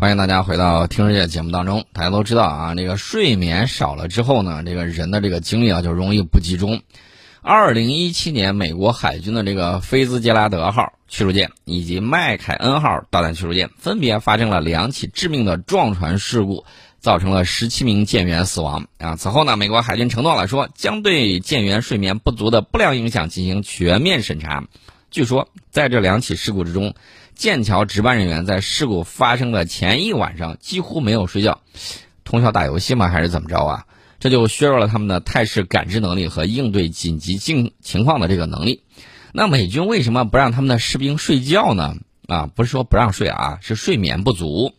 欢迎大家回到《听世界》节目当中。大家都知道啊，这个睡眠少了之后呢，这个人的这个精力啊就容易不集中。二零一七年，美国海军的这个菲兹杰拉德号驱逐舰以及麦凯恩号导弹驱逐舰分别发生了两起致命的撞船事故，造成了十七名舰员死亡。啊，此后呢，美国海军承诺了说将对舰员睡眠不足的不良影响进行全面审查。据说，在这两起事故之中。剑桥值班人员在事故发生的前一晚上几乎没有睡觉，通宵打游戏吗？还是怎么着啊？这就削弱了他们的态势感知能力和应对紧急境情况的这个能力。那美军为什么不让他们的士兵睡觉呢？啊，不是说不让睡啊，是睡眠不足。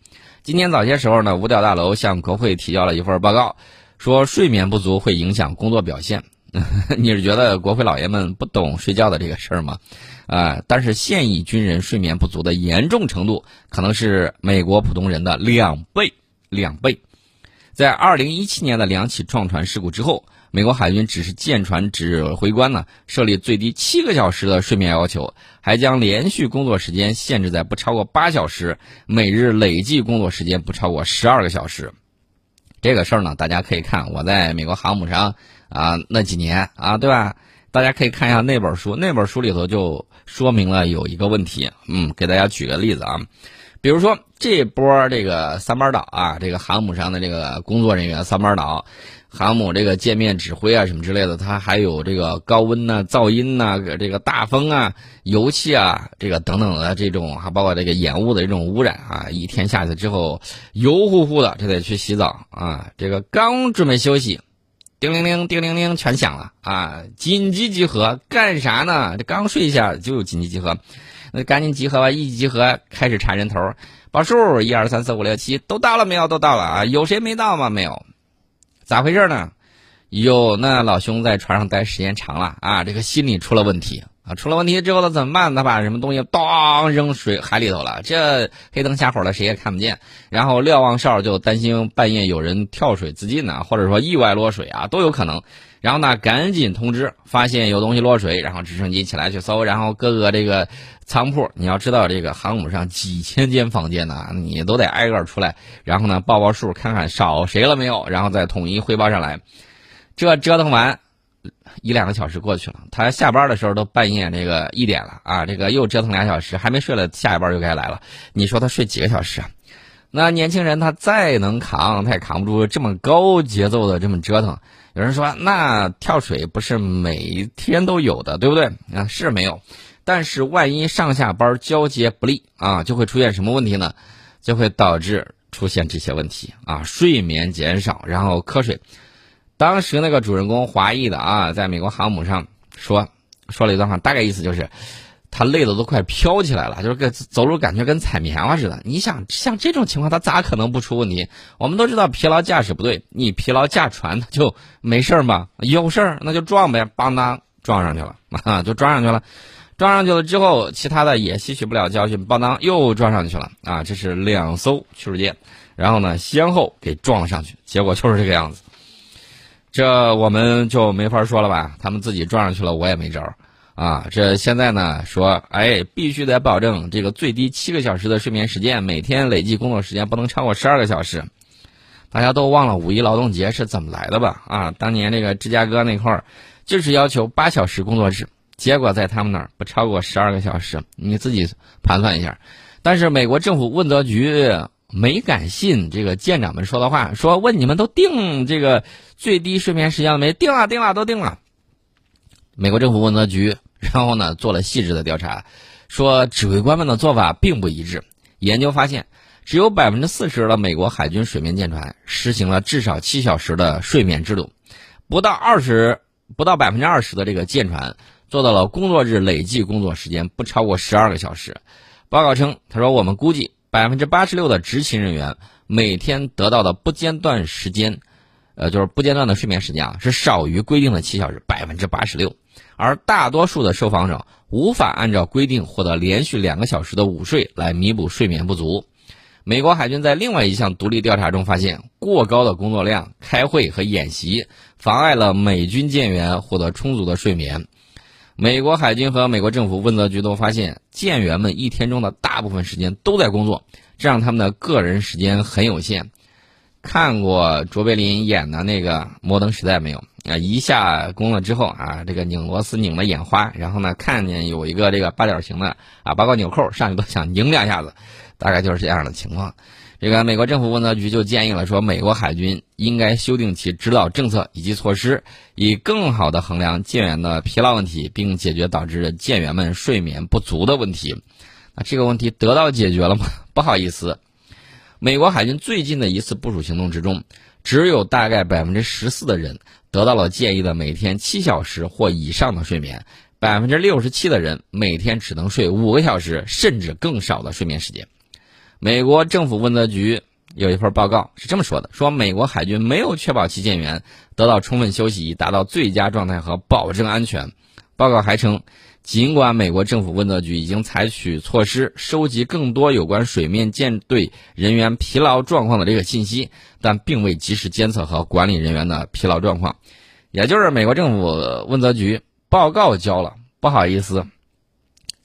今天早些时候呢，五角大楼向国会提交了一份报告，说睡眠不足会影响工作表现。你是觉得国会老爷们不懂睡觉的这个事儿吗？啊，但是现役军人睡眠不足的严重程度可能是美国普通人的两倍，两倍。在二零一七年的两起撞船事故之后，美国海军只是舰船指挥官呢设立最低七个小时的睡眠要求，还将连续工作时间限制在不超过八小时，每日累计工作时间不超过十二个小时。这个事儿呢，大家可以看我在美国航母上。啊，那几年啊，对吧？大家可以看一下那本书，那本书里头就说明了有一个问题。嗯，给大家举个例子啊，比如说这波这个三班倒啊，这个航母上的这个工作人员三班倒，航母这个界面指挥啊什么之类的，它还有这个高温呐、噪音呐、这个大风啊、油气啊，这个等等的这种，还包括这个烟雾的这种污染啊，一天下去之后油乎乎的，这得去洗澡啊，这个刚准备休息。叮铃铃，叮铃铃，全响了啊！紧急集合，干啥呢？这刚睡下就有紧急集合，那赶紧集合吧！一集合，开始查人头，报数，一二三四五六七，都到了没有？都到了啊！有谁没到吗？没有，咋回事呢？有那老兄在船上待时间长了啊，这个心理出了问题。啊，出了问题之后他怎么办？他把什么东西当扔水海里头了，这黑灯瞎火的谁也看不见。然后瞭望哨就担心半夜有人跳水自尽呢，或者说意外落水啊，都有可能。然后呢，赶紧通知，发现有东西落水，然后直升机起来去搜，然后各个这个仓库，你要知道这个航母上几千间房间呢，你都得挨个出来，然后呢报报数，看看少谁了没有，然后再统一汇报上来。这折腾完。一两个小时过去了，他下班的时候都半夜这个一点了啊，这个又折腾俩小时，还没睡了，下一班就该来了。你说他睡几个小时啊？那年轻人他再能扛，他也扛不住这么高节奏的这么折腾。有人说，那跳水不是每天都有的，对不对？啊，是没有，但是万一上下班交接不利啊，就会出现什么问题呢？就会导致出现这些问题啊，睡眠减少，然后瞌睡。当时那个主人公华裔的啊，在美国航母上说说了一段话，大概意思就是，他累的都快飘起来了，就是跟走路感觉跟踩棉花似的。你想像这种情况，他咋可能不出问题？我们都知道疲劳驾驶不对，你疲劳驾船他就没事儿吗？有事儿那就撞呗，邦当撞上去了啊，就撞上去了，撞上去了之后，其他的也吸取不了教训，邦当又撞上去了啊，这是两艘驱逐舰，然后呢先后给撞了上去，结果就是这个样子。这我们就没法说了吧？他们自己撞上去了，我也没招儿啊！这现在呢，说哎，必须得保证这个最低七个小时的睡眠时间，每天累计工作时间不能超过十二个小时。大家都忘了五一劳动节是怎么来的吧？啊，当年这个芝加哥那块儿就是要求八小时工作制，结果在他们那儿不超过十二个小时，你自己盘算一下。但是美国政府问责局。没敢信这个舰长们说的话，说问你们都定这个最低睡眠时间了没？定了，定了，都定了。美国政府问责局，然后呢做了细致的调查，说指挥官们的做法并不一致。研究发现，只有百分之四十的美国海军水面舰船实行了至少七小时的睡眠制度，不到二十，不到百分之二十的这个舰船做到了工作日累计工作时间不超过十二个小时。报告称，他说我们估计。百分之八十六的执勤人员每天得到的不间断时间，呃，就是不间断的睡眠时间啊，是少于规定的七小时，百分之八十六。而大多数的受访者无法按照规定获得连续两个小时的午睡来弥补睡眠不足。美国海军在另外一项独立调查中发现，过高的工作量、开会和演习妨碍了美军舰员获得充足的睡眠。美国海军和美国政府问责局都发现，舰员们一天中的大部分时间都在工作，这让他们的个人时间很有限。看过卓别林演的那个《摩登时代》没有？啊，一下工了之后啊，这个拧螺丝拧的眼花，然后呢，看见有一个这个八角形的啊，八卦纽扣上去都想拧两下子，大概就是这样的情况。这个美国政府问责局就建议了，说美国海军应该修订其指导政策以及措施，以更好的衡量舰员的疲劳问题，并解决导致舰员们睡眠不足的问题。那这个问题得到解决了吗？不好意思，美国海军最近的一次部署行动之中，只有大概百分之十四的人得到了建议的每天七小时或以上的睡眠，百分之六十七的人每天只能睡五个小时甚至更少的睡眠时间。美国政府问责局有一份报告是这么说的：说美国海军没有确保其舰员得到充分休息，以达到最佳状态和保证安全。报告还称，尽管美国政府问责局已经采取措施收集更多有关水面舰队人员疲劳状况的这个信息，但并未及时监测和管理人员的疲劳状况。也就是美国政府问责局报告交了，不好意思。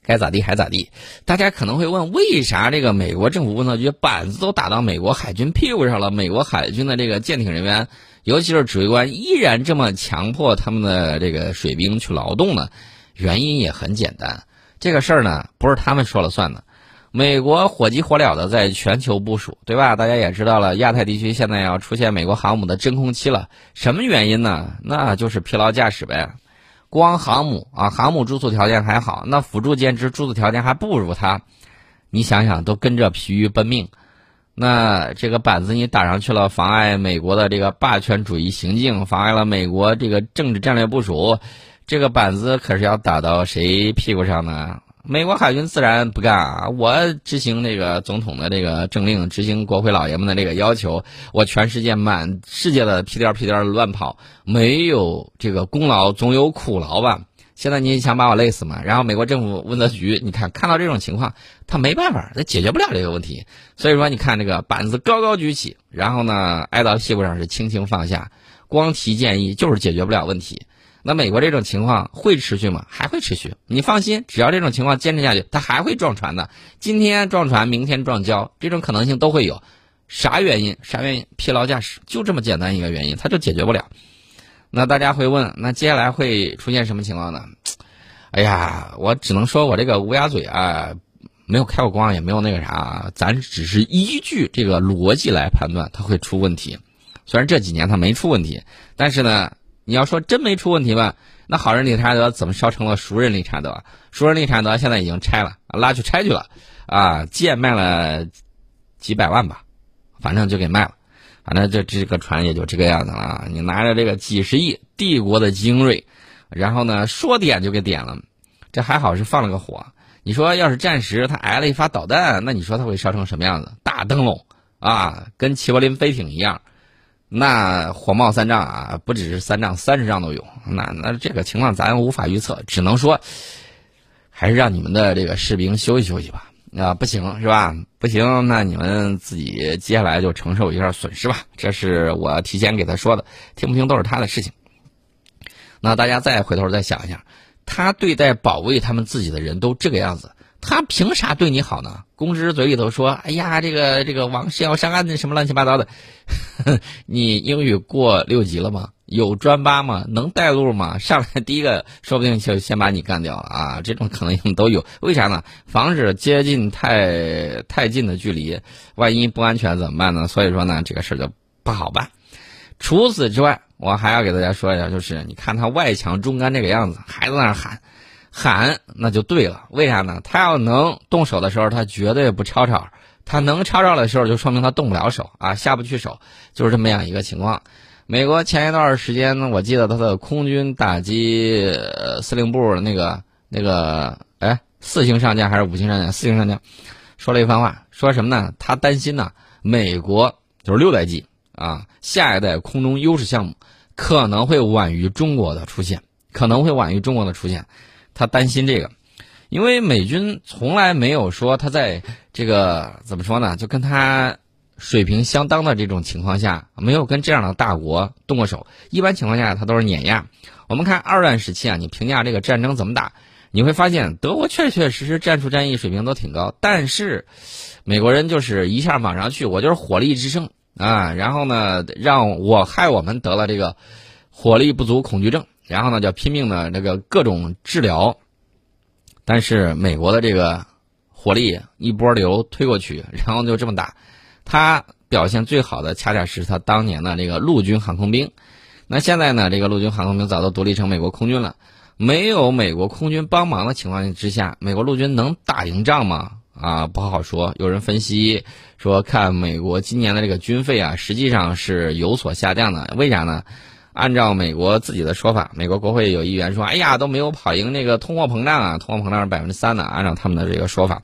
该咋地还咋地，大家可能会问，为啥这个美国政府问责局板子都打到美国海军屁股上了，美国海军的这个舰艇人员，尤其是指挥官，依然这么强迫他们的这个水兵去劳动呢？原因也很简单，这个事儿呢不是他们说了算的，美国火急火燎的在全球部署，对吧？大家也知道了，亚太地区现在要出现美国航母的真空期了，什么原因呢？那就是疲劳驾驶呗。光航母啊，航母住宿条件还好，那辅助舰只住宿条件还不如它。你想想，都跟着疲于奔命，那这个板子你打上去了，妨碍美国的这个霸权主义行径，妨碍了美国这个政治战略部署，这个板子可是要打到谁屁股上呢？美国海军自然不干啊！我执行那个总统的这个政令，执行国会老爷们的这个要求，我全世界满世界的屁颠屁颠的乱跑，没有这个功劳总有苦劳吧？现在你想把我累死吗？然后美国政府问责局，你看看到这种情况，他没办法，他解决不了这个问题。所以说，你看这个板子高高举起，然后呢挨到屁股上是轻轻放下，光提建议就是解决不了问题。那美国这种情况会持续吗？还会持续。你放心，只要这种情况坚持下去，它还会撞船的。今天撞船，明天撞礁，这种可能性都会有。啥原因？啥原因？疲劳驾驶，就这么简单一个原因，它就解决不了。那大家会问，那接下来会出现什么情况呢？哎呀，我只能说我这个乌鸦嘴啊，没有开过光，也没有那个啥，咱只是依据这个逻辑来判断，它会出问题。虽然这几年它没出问题，但是呢。你要说真没出问题吧？那好人理查德怎么烧成了熟人理查德？熟人理查德现在已经拆了，拉去拆去了，啊，贱卖了几百万吧，反正就给卖了，反正这这个船也就这个样子了。你拿着这个几十亿帝国的精锐，然后呢说点就给点了，这还好是放了个火。你说要是战时他挨了一发导弹，那你说他会烧成什么样子？大灯笼啊，跟齐柏林飞艇一样。那火冒三丈啊，不只是三丈，三十丈都有。那那这个情况咱无法预测，只能说，还是让你们的这个士兵休息休息吧。啊，不行是吧？不行，那你们自己接下来就承受一下损失吧。这是我提前给他说的，听不听都是他的事情。那大家再回头再想一下，他对待保卫他们自己的人都这个样子。他凭啥对你好呢？公知嘴里头说：“哎呀，这个这个王是要上岸的什么乱七八糟的。”你英语过六级了吗？有专八吗？能带路吗？上来第一个说不定就先把你干掉了啊！这种可能性都有。为啥呢？防止接近太太近的距离，万一不安全怎么办呢？所以说呢，这个事儿就不好办。除此之外，我还要给大家说一下，就是你看他外强中干这个样子，还在那喊。喊那就对了，为啥呢？他要能动手的时候，他绝对不吵吵；他能吵吵的时候，就说明他动不了手啊，下不去手，就是这么样一个情况。美国前一段时间呢，我记得他的空军打击司令部那个那个，哎，四星上将还是五星上将？四星上将说了一番话，说什么呢？他担心呢，美国就是六代机啊，下一代空中优势项目可能会晚于中国的出现，可能会晚于中国的出现。他担心这个，因为美军从来没有说他在这个怎么说呢？就跟他水平相当的这种情况下，没有跟这样的大国动过手。一般情况下，他都是碾压。我们看二战时期啊，你评价这个战争怎么打，你会发现德国确确实实战术战役水平都挺高，但是美国人就是一下往上去，我就是火力之胜啊，然后呢，让我害我们得了这个火力不足恐惧症，然后呢，就拼命的那个各种治疗，但是美国的这个。火力一波流推过去，然后就这么打。他表现最好的恰恰是他当年的这个陆军航空兵。那现在呢，这个陆军航空兵早都独立成美国空军了。没有美国空军帮忙的情况之下，美国陆军能打赢仗吗？啊，不好说。有人分析说，看美国今年的这个军费啊，实际上是有所下降的。为啥呢？按照美国自己的说法，美国国会有议员说：“哎呀，都没有跑赢那个通货膨胀啊，通货膨胀是百分之三呢。”按照他们的这个说法，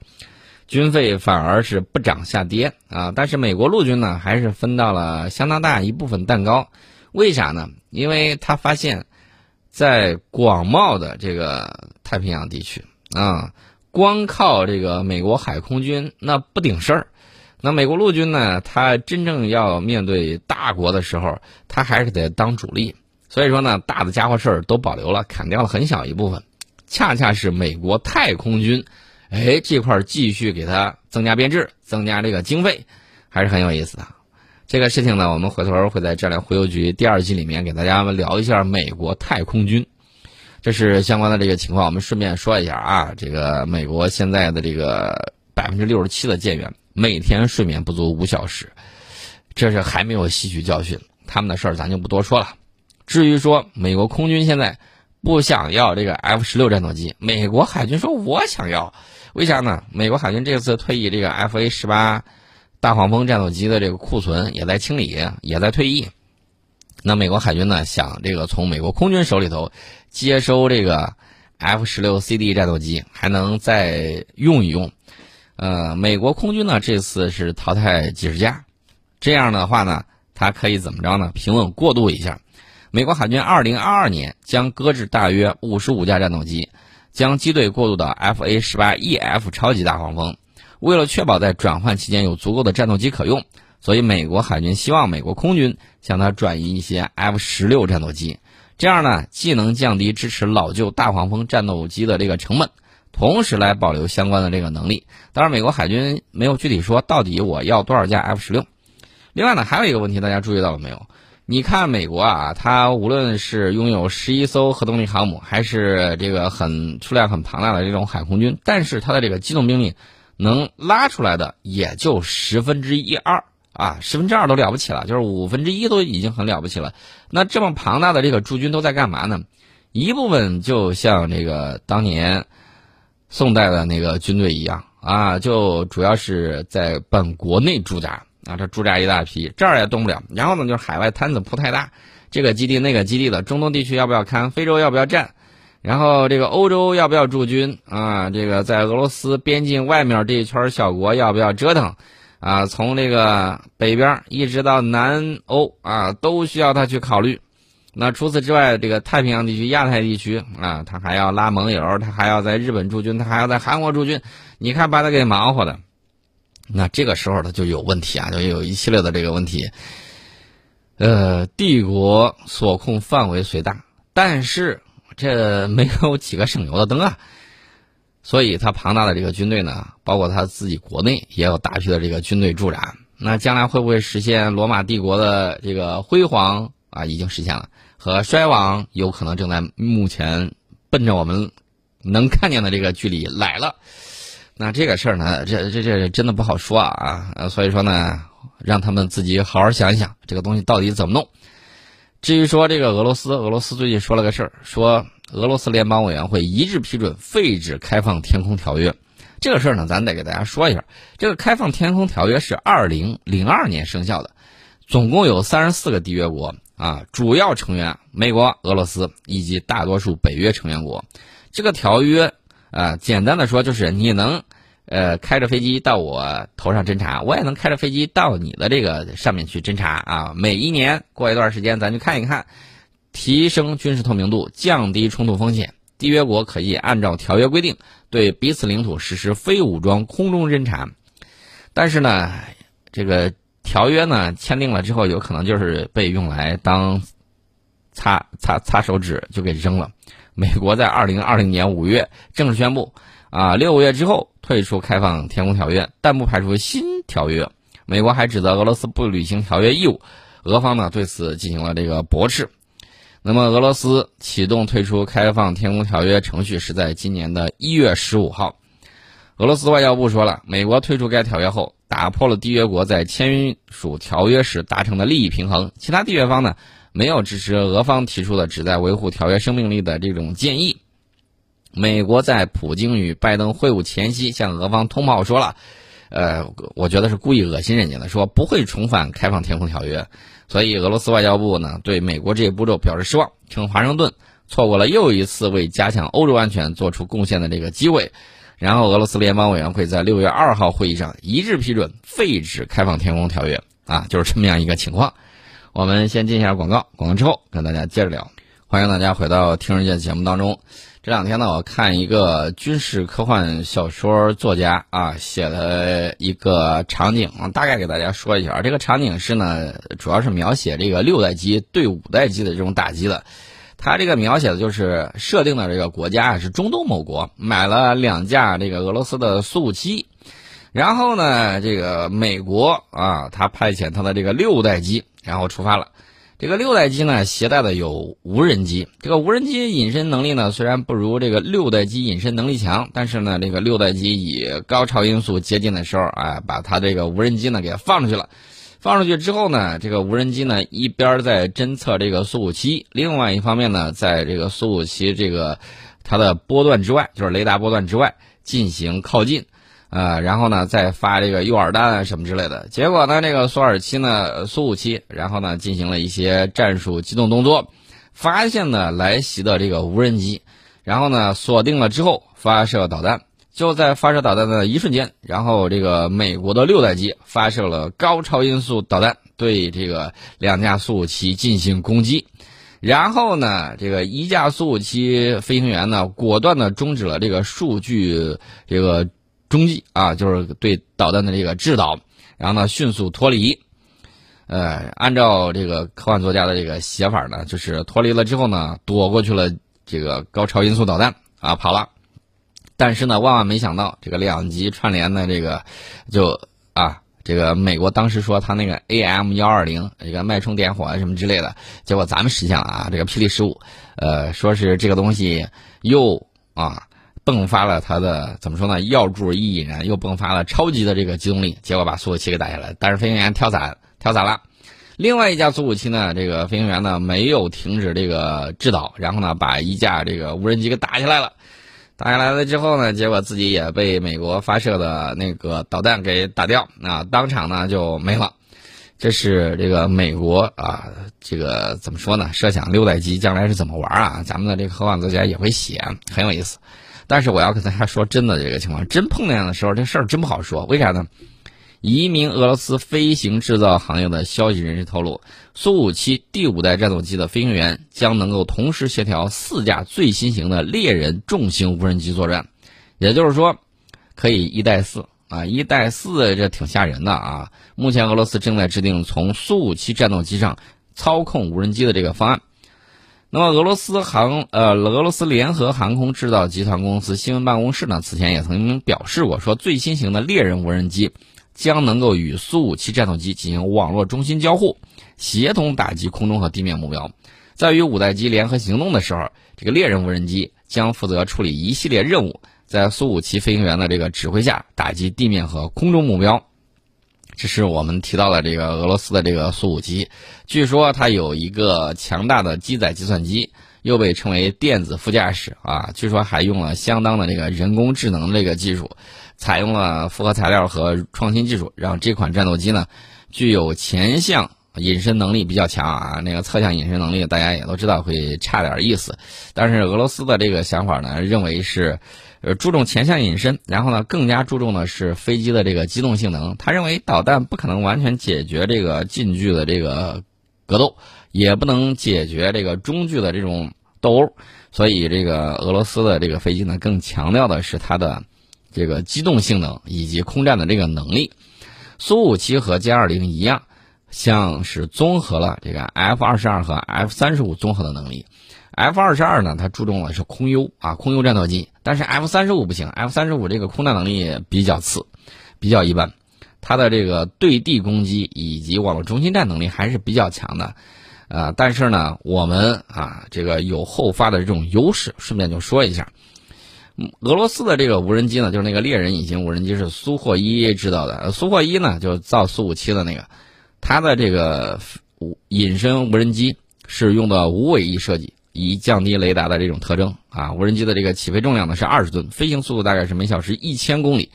军费反而是不涨下跌啊。但是美国陆军呢，还是分到了相当大一部分蛋糕。为啥呢？因为他发现，在广袤的这个太平洋地区啊，光靠这个美国海空军那不顶事儿。那美国陆军呢？他真正要面对大国的时候，他还是得当主力。所以说呢，大的家伙事儿都保留了，砍掉了很小一部分。恰恰是美国太空军，哎，这块儿继续给他增加编制，增加这个经费，还是很有意思的。这个事情呢，我们回头会在《战略忽悠局》第二季里面给大家聊一下美国太空军。这是相关的这个情况，我们顺便说一下啊，这个美国现在的这个百分之六十七的舰员。每天睡眠不足五小时，这是还没有吸取教训。他们的事儿咱就不多说了。至于说美国空军现在不想要这个 F 十六战斗机，美国海军说我想要，为啥呢？美国海军这次退役这个 F A 十八大黄蜂战斗机的这个库存也在清理，也在退役。那美国海军呢，想这个从美国空军手里头接收这个 F 十六 C D 战斗机，还能再用一用。呃，美国空军呢这次是淘汰几十架，这样的话呢，它可以怎么着呢？平稳过渡一下。美国海军二零二二年将搁置大约五十五架战斗机，将机队过渡到 F A 十八 E F 超级大黄蜂。为了确保在转换期间有足够的战斗机可用，所以美国海军希望美国空军向它转移一些 F 十六战斗机，这样呢，既能降低支持老旧大黄蜂战斗机的这个成本。同时来保留相关的这个能力。当然，美国海军没有具体说到底我要多少架 F 十六。另外呢，还有一个问题，大家注意到了没有？你看美国啊，它无论是拥有十一艘核动力航母，还是这个很数量很庞大的这种海空军，但是它的这个机动兵力能拉出来的也就十分之一二啊，十分之二都了不起了，就是五分之一都已经很了不起了。那这么庞大的这个驻军都在干嘛呢？一部分就像这个当年。宋代的那个军队一样啊，就主要是在本国内驻扎啊，这驻扎一大批，这儿也动不了。然后呢，就是海外摊子铺太大，这个基地那个基地的，中东地区要不要看？非洲要不要占？然后这个欧洲要不要驻军啊？这个在俄罗斯边境外面这一圈小国要不要折腾？啊，从这个北边一直到南欧啊，都需要他去考虑。那除此之外，这个太平洋地区、亚太地区啊，他还要拉盟友，他还要在日本驻军，他还要在韩国驻军，你看把他给忙活的。那这个时候他就有问题啊，就有一系列的这个问题。呃，帝国所控范围虽大，但是这没有几个省油的灯啊，所以他庞大的这个军队呢，包括他自己国内也有大批的这个军队驻扎。那将来会不会实现罗马帝国的这个辉煌啊？已经实现了。和衰亡有可能正在目前奔着我们能看见的这个距离来了，那这个事儿呢，这这这真的不好说啊啊！所以说呢，让他们自己好好想一想这个东西到底怎么弄。至于说这个俄罗斯，俄罗斯最近说了个事儿，说俄罗斯联邦委员会一致批准废止开放天空条约。这个事儿呢，咱得给大家说一下，这个开放天空条约是二零零二年生效的，总共有三十四个缔约国。啊，主要成员美国、俄罗斯以及大多数北约成员国，这个条约啊，简单的说就是你能，呃，开着飞机到我头上侦察，我也能开着飞机到你的这个上面去侦察啊。每一年过一段时间，咱去看一看，提升军事透明度，降低冲突风险。缔约国可以按照条约规定对彼此领土实施非武装空中侦察，但是呢，这个。条约呢签订了之后，有可能就是被用来当擦擦擦手纸就给扔了。美国在二零二零年五月正式宣布，啊，六个月之后退出开放天空条约，但不排除新条约。美国还指责俄罗斯不履行条约义务，俄方呢对此进行了这个驳斥。那么，俄罗斯启动退出开放天空条约程序是在今年的一月十五号。俄罗斯外交部说了，美国退出该条约后，打破了缔约国在签署条约时达成的利益平衡。其他缔约方呢？没有支持俄方提出的旨在维护条约生命力的这种建议。美国在普京与拜登会晤前夕向俄方通报说了，呃，我觉得是故意恶心人家的，说不会重返开放天空条约。所以俄罗斯外交部呢对美国这一步骤表示失望，称华盛顿错过了又一次为加强欧洲安全做出贡献的这个机会。然后俄罗斯联邦委员会在六月二号会议上一致批准废止开放天空条约，啊，就是这么样一个情况。我们先进一下广告，广告之后跟大家接着聊。欢迎大家回到《听世界》节目当中。这两天呢，我看一个军事科幻小说作家啊写了一个场景，大概给大家说一下。这个场景是呢，主要是描写这个六代机对五代机的这种打击的。他这个描写的就是设定的这个国家是中东某国买了两架这个俄罗斯的苏五七。然后呢，这个美国啊，他派遣他的这个六代机，然后出发了。这个六代机呢，携带的有无人机。这个无人机隐身能力呢，虽然不如这个六代机隐身能力强，但是呢，这个六代机以高超音速接近的时候，哎，把他这个无人机呢给放出去了。放出去之后呢，这个无人机呢一边在侦测这个苏五七，另外一方面呢，在这个苏五七这个它的波段之外，就是雷达波段之外进行靠近。呃，然后呢，再发这个诱饵弹啊什么之类的。结果呢，这个苏二七呢，苏五七，然后呢，进行了一些战术机动动作，发现呢来袭的这个无人机，然后呢锁定了之后发射导弹。就在发射导弹的一瞬间，然后这个美国的六代机发射了高超音速导弹，对这个两架苏五七进行攻击。然后呢，这个一架苏五七飞行员呢，果断的终止了这个数据这个。中继啊，就是对导弹的这个制导，然后呢迅速脱离，呃，按照这个科幻作家的这个写法呢，就是脱离了之后呢，躲过去了这个高超音速导弹啊，跑了。但是呢，万万没想到，这个两级串联的这个就啊，这个美国当时说他那个 AM 幺二零这个脉冲点火啊什么之类的，结果咱们实现了啊，这个霹雳十五，呃，说是这个东西又啊。迸发了它的怎么说呢？药柱一引燃，又迸发了超级的这个机动力，结果把苏五七给打下来。但是飞行员跳伞，跳伞了。另外一架苏五七呢，这个飞行员呢没有停止这个制导，然后呢把一架这个无人机给打下来了。打下来了之后呢，结果自己也被美国发射的那个导弹给打掉，啊，当场呢就没了。这是这个美国啊，这个怎么说呢？设想六代机将来是怎么玩啊？咱们的这个科幻作家也会写，很有意思。但是我要跟大家说真的，这个情况真碰见的时候，这事儿真不好说。为啥呢？一名俄罗斯飞行制造行业的消息人士透露，苏五七第五代战斗机的飞行员将能够同时协调四架最新型的猎人重型无人机作战，也就是说，可以一带四啊，一带四这挺吓人的啊。目前俄罗斯正在制定从苏五七战斗机上操控无人机的这个方案。那么，俄罗斯航呃，俄罗斯联合航空制造集团公司新闻办公室呢，此前也曾经表示过，说最新型的猎人无人机将能够与苏五七战斗机进行网络中心交互，协同打击空中和地面目标。在与五代机联合行动的时候，这个猎人无人机将负责处理一系列任务，在苏五七飞行员的这个指挥下打击地面和空中目标。这是我们提到的这个俄罗斯的这个苏五七，据说它有一个强大的机载计算机，又被称为电子副驾驶啊。据说还用了相当的这个人工智能这个技术，采用了复合材料和创新技术，让这款战斗机呢具有前向隐身能力比较强啊。那个侧向隐身能力大家也都知道会差点意思，但是俄罗斯的这个想法呢，认为是。呃，注重前向隐身，然后呢，更加注重的是飞机的这个机动性能。他认为导弹不可能完全解决这个近距的这个格斗，也不能解决这个中距的这种斗殴，所以这个俄罗斯的这个飞机呢，更强调的是它的这个机动性能以及空战的这个能力。苏五七和歼二零一样，像是综合了这个 F 二十二和 F 三十五综合的能力。F 二十二呢，它注重的是空优啊，空优战斗机，但是 F 三十五不行，F 三十五这个空战能力比较次，比较一般，它的这个对地攻击以及网络中心战能力还是比较强的，呃，但是呢，我们啊这个有后发的这种优势，顺便就说一下，俄罗斯的这个无人机呢，就是那个猎人隐形无人机是苏霍伊制造的，苏霍伊呢就造苏五七的那个，它的这个隐身无人机是用的无尾翼设计。以降低雷达的这种特征啊，无人机的这个起飞重量呢是二十吨，飞行速度大概是每小时一千公里。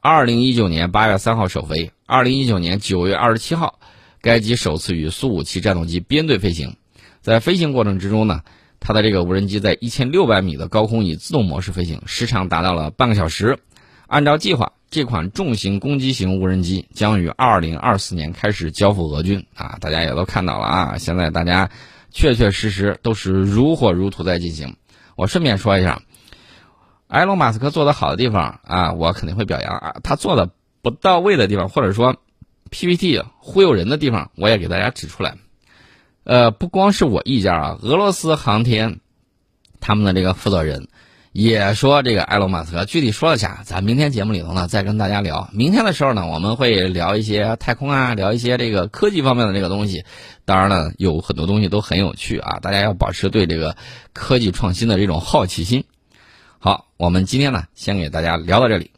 二零一九年八月三号首飞，二零一九年九月二十七号，该机首次与苏五七战斗机编队飞行。在飞行过程之中呢，它的这个无人机在一千六百米的高空以自动模式飞行，时长达到了半个小时。按照计划，这款重型攻击型无人机将于二零二四年开始交付俄军啊，大家也都看到了啊，现在大家。确确实实都是如火如荼在进行。我顺便说一下，埃隆·马斯克做的好的地方啊，我肯定会表扬啊。他做的不到位的地方，或者说 PPT 忽悠人的地方，我也给大家指出来。呃，不光是我一家啊，俄罗斯航天他们的这个负责人。也说这个埃隆·马斯克具体说了下，咱明天节目里头呢再跟大家聊。明天的时候呢，我们会聊一些太空啊，聊一些这个科技方面的这个东西。当然了，有很多东西都很有趣啊，大家要保持对这个科技创新的这种好奇心。好，我们今天呢先给大家聊到这里。